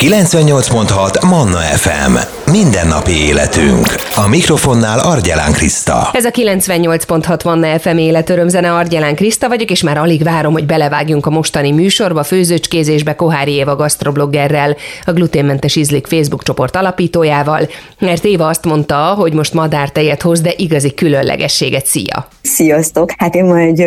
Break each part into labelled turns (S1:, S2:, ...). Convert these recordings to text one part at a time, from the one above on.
S1: 98.6 Manna FM. Mindennapi életünk. A mikrofonnál Argyelán Kriszta.
S2: Ez a 98.6 Manna FM életörömzene Argyelán Kriszta vagyok, és már alig várom, hogy belevágjunk a mostani műsorba, főzőcskézésbe Kohári Éva gasztrobloggerrel, a gluténmentes ízlik Facebook csoport alapítójával, mert Éva azt mondta, hogy most madártejet hoz, de igazi különlegességet. Szia!
S3: Sziasztok! Hát én ma egy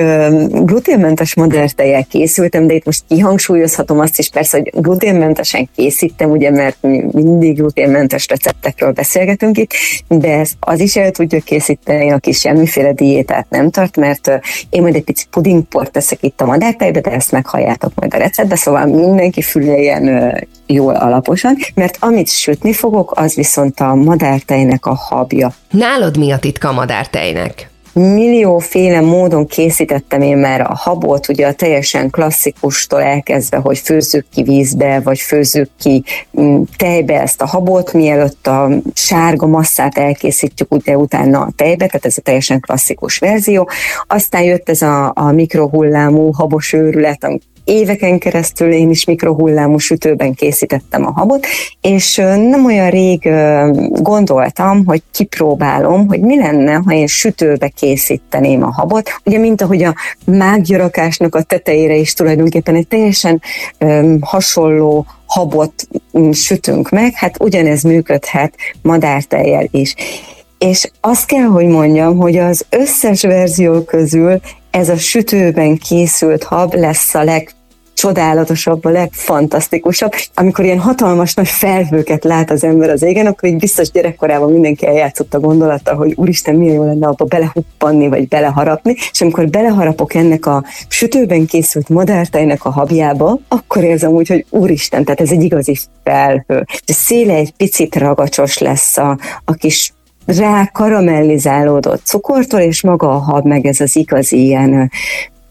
S3: gluténmentes madártejel készültem, de itt most kihangsúlyozhatom azt is persze, hogy gluténmentesen készítem, ugye, mert mi mindig gluténmentes receptekről beszélgetünk itt, de ezt az is el tudja készíteni, aki semmiféle diétát nem tart, mert én majd egy pici pudingport teszek itt a madártejbe, de ezt meghalljátok majd a receptbe, szóval mindenki füleljen jól alaposan, mert amit sütni fogok, az viszont a madártejnek a habja.
S2: Nálad mi a titka a madártejnek?
S3: Millióféle módon készítettem én már a habot, ugye a teljesen klasszikustól elkezdve, hogy főzzük ki vízbe, vagy főzzük ki mm, tejbe ezt a habot, mielőtt a sárga masszát elkészítjük, ugye utána a tejbe, tehát ez a teljesen klasszikus verzió. Aztán jött ez a, a mikrohullámú habos őrület, éveken keresztül én is mikrohullámú sütőben készítettem a habot, és nem olyan rég gondoltam, hogy kipróbálom, hogy mi lenne, ha én sütőbe készíteném a habot. Ugye, mint ahogy a mágyarakásnak a tetejére is tulajdonképpen egy teljesen hasonló habot mm, sütünk meg, hát ugyanez működhet madártejjel is. És azt kell, hogy mondjam, hogy az összes verzió közül ez a sütőben készült hab lesz a leg csodálatosabba, legfantasztikusabb. Amikor ilyen hatalmas nagy felhőket lát az ember az égen, akkor így biztos gyerekkorában mindenki eljátszott a gondolata, hogy úristen, milyen jó lenne abba belehuppanni, vagy beleharapni, és amikor beleharapok ennek a sütőben készült madártejnek a habjába, akkor érzem úgy, hogy úristen, tehát ez egy igazi felhő. De széle egy picit ragacsos lesz a, a kis rá karamellizálódott cukortól, és maga a hab meg ez az igazi ilyen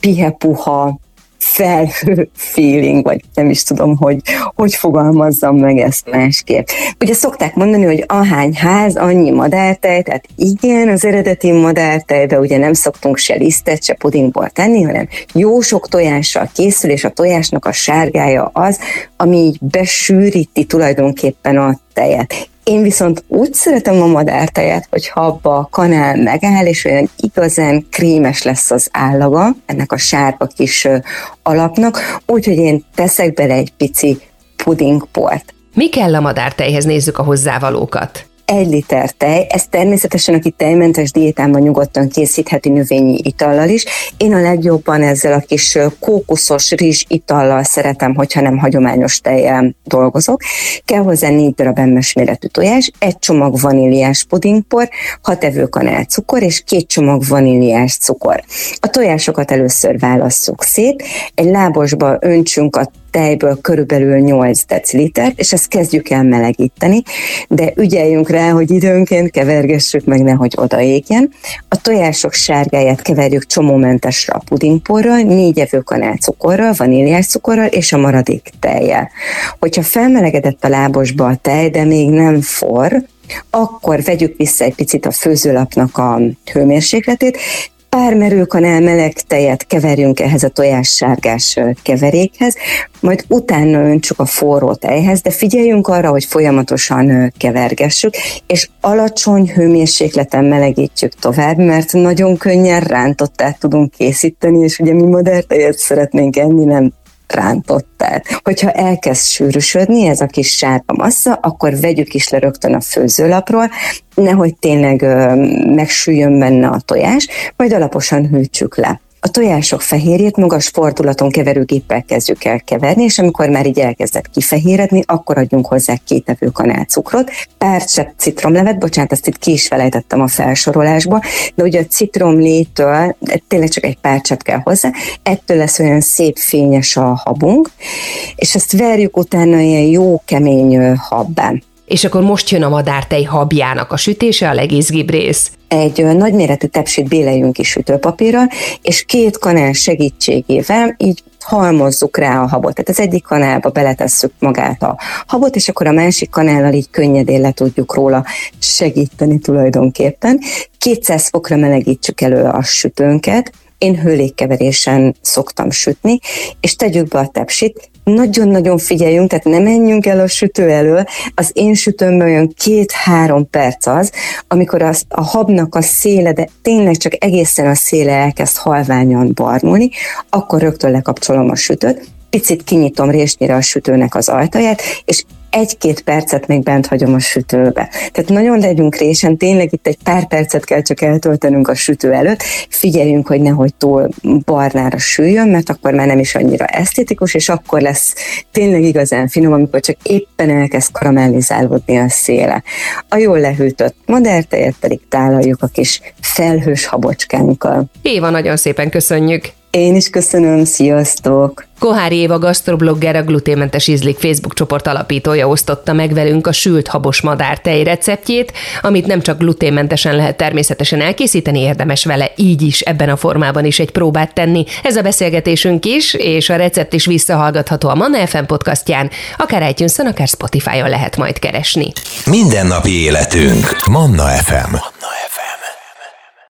S3: pihepuha, felhő feeling, vagy nem is tudom, hogy hogy fogalmazzam meg ezt másképp. Ugye szokták mondani, hogy ahány ház, annyi madártej, tehát igen, az eredeti madártejbe ugye nem szoktunk se lisztet, se pudingból tenni, hanem jó sok tojással készül, és a tojásnak a sárgája az, ami így besűríti tulajdonképpen a tejet. Én viszont úgy szeretem a madártejet, hogy ha abba a kanál megáll, és olyan igazán krémes lesz az állaga, ennek a sárga kis alapnak, úgyhogy én teszek bele egy pici pudingport.
S2: Mi kell a madártejhez? Nézzük a hozzávalókat
S3: egy liter tej, ezt természetesen, aki tejmentes diétában nyugodtan készítheti növényi itallal is. Én a legjobban ezzel a kis kókuszos rizs itallal szeretem, hogyha nem hagyományos tejjel dolgozok. Kell hozzá 4 darab emmes méretű tojás, egy csomag vaníliás pudingpor, 6 evőkanál cukor és két csomag vaníliás cukor. A tojásokat először válasszuk szét, egy lábosba öntsünk a tejből körülbelül 8 decilitert, és ezt kezdjük el melegíteni, de ügyeljünk rá, hogy időnként kevergessük meg, nehogy odaégjen. A tojások sárgáját keverjük csomómentesre a pudingporral, négy evőkanál cukorral, vaníliás cukorral és a maradék tejjel. Hogyha felmelegedett a lábosba a tej, de még nem for, akkor vegyük vissza egy picit a főzőlapnak a hőmérsékletét, pár merőkanál meleg tejet keverjünk ehhez a tojássárgás keverékhez, majd utána öntsük a forró tejhez, de figyeljünk arra, hogy folyamatosan kevergessük, és alacsony hőmérsékleten melegítjük tovább, mert nagyon könnyen rántottát tudunk készíteni, és ugye mi modern tejet szeretnénk enni, nem rántottát. Hogyha elkezd sűrűsödni ez a kis sárga massza, akkor vegyük is le rögtön a főzőlapról, nehogy tényleg megsüljön benne a tojás, majd alaposan hűtsük le. A tojások fehérjét magas fordulaton keverőgéppel kezdjük el keverni, és amikor már így elkezdett kifehéredni, akkor adjunk hozzá két evő kanál cukrot, pár csepp citromlevet, bocsánat, ezt itt ki is felejtettem a felsorolásba, de ugye a citromlétől tényleg csak egy pár csepp kell hozzá, ettől lesz olyan szép fényes a habunk, és ezt verjük utána ilyen jó kemény habbá.
S2: És akkor most jön a madártej habjának a sütése, a legizgibb rész
S3: egy nagyméretű tepsit béleljünk is sütőpapírral, és két kanál segítségével így halmozzuk rá a habot. Tehát az egyik kanálba beletesszük magát a habot, és akkor a másik kanállal így könnyedén le tudjuk róla segíteni tulajdonképpen. 200 fokra melegítsük elő a sütőnket, én hőlékkeverésen szoktam sütni, és tegyük be a tepsit, nagyon-nagyon figyeljünk, tehát ne menjünk el a sütő elől. Az én sütőmben olyan két-három perc az, amikor az, a habnak a széle, de tényleg csak egészen a széle elkezd halványan barnulni, akkor rögtön lekapcsolom a sütőt, picit kinyitom résnyire a sütőnek az ajtaját, és egy-két percet még bent hagyom a sütőbe. Tehát nagyon legyünk résen, tényleg itt egy pár percet kell csak eltöltenünk a sütő előtt, figyeljünk, hogy nehogy túl barnára süljön, mert akkor már nem is annyira esztétikus, és akkor lesz tényleg igazán finom, amikor csak éppen elkezd karamellizálódni a széle. A jól lehűtött madártejet pedig tálaljuk a kis felhős habocskánkkal.
S2: Éva, nagyon szépen köszönjük!
S3: Én is köszönöm, sziasztok!
S2: Kohári Éva gasztroblogger, a gluténmentes ízlik Facebook csoport alapítója osztotta meg velünk a sült habos madártej receptjét, amit nem csak gluténmentesen lehet természetesen elkészíteni, érdemes vele így is ebben a formában is egy próbát tenni. Ez a beszélgetésünk is, és a recept is visszahallgatható a Manna FM podcastján, akár itunes akár Spotify-on lehet majd keresni.
S1: Mindennapi életünk. Manna FM.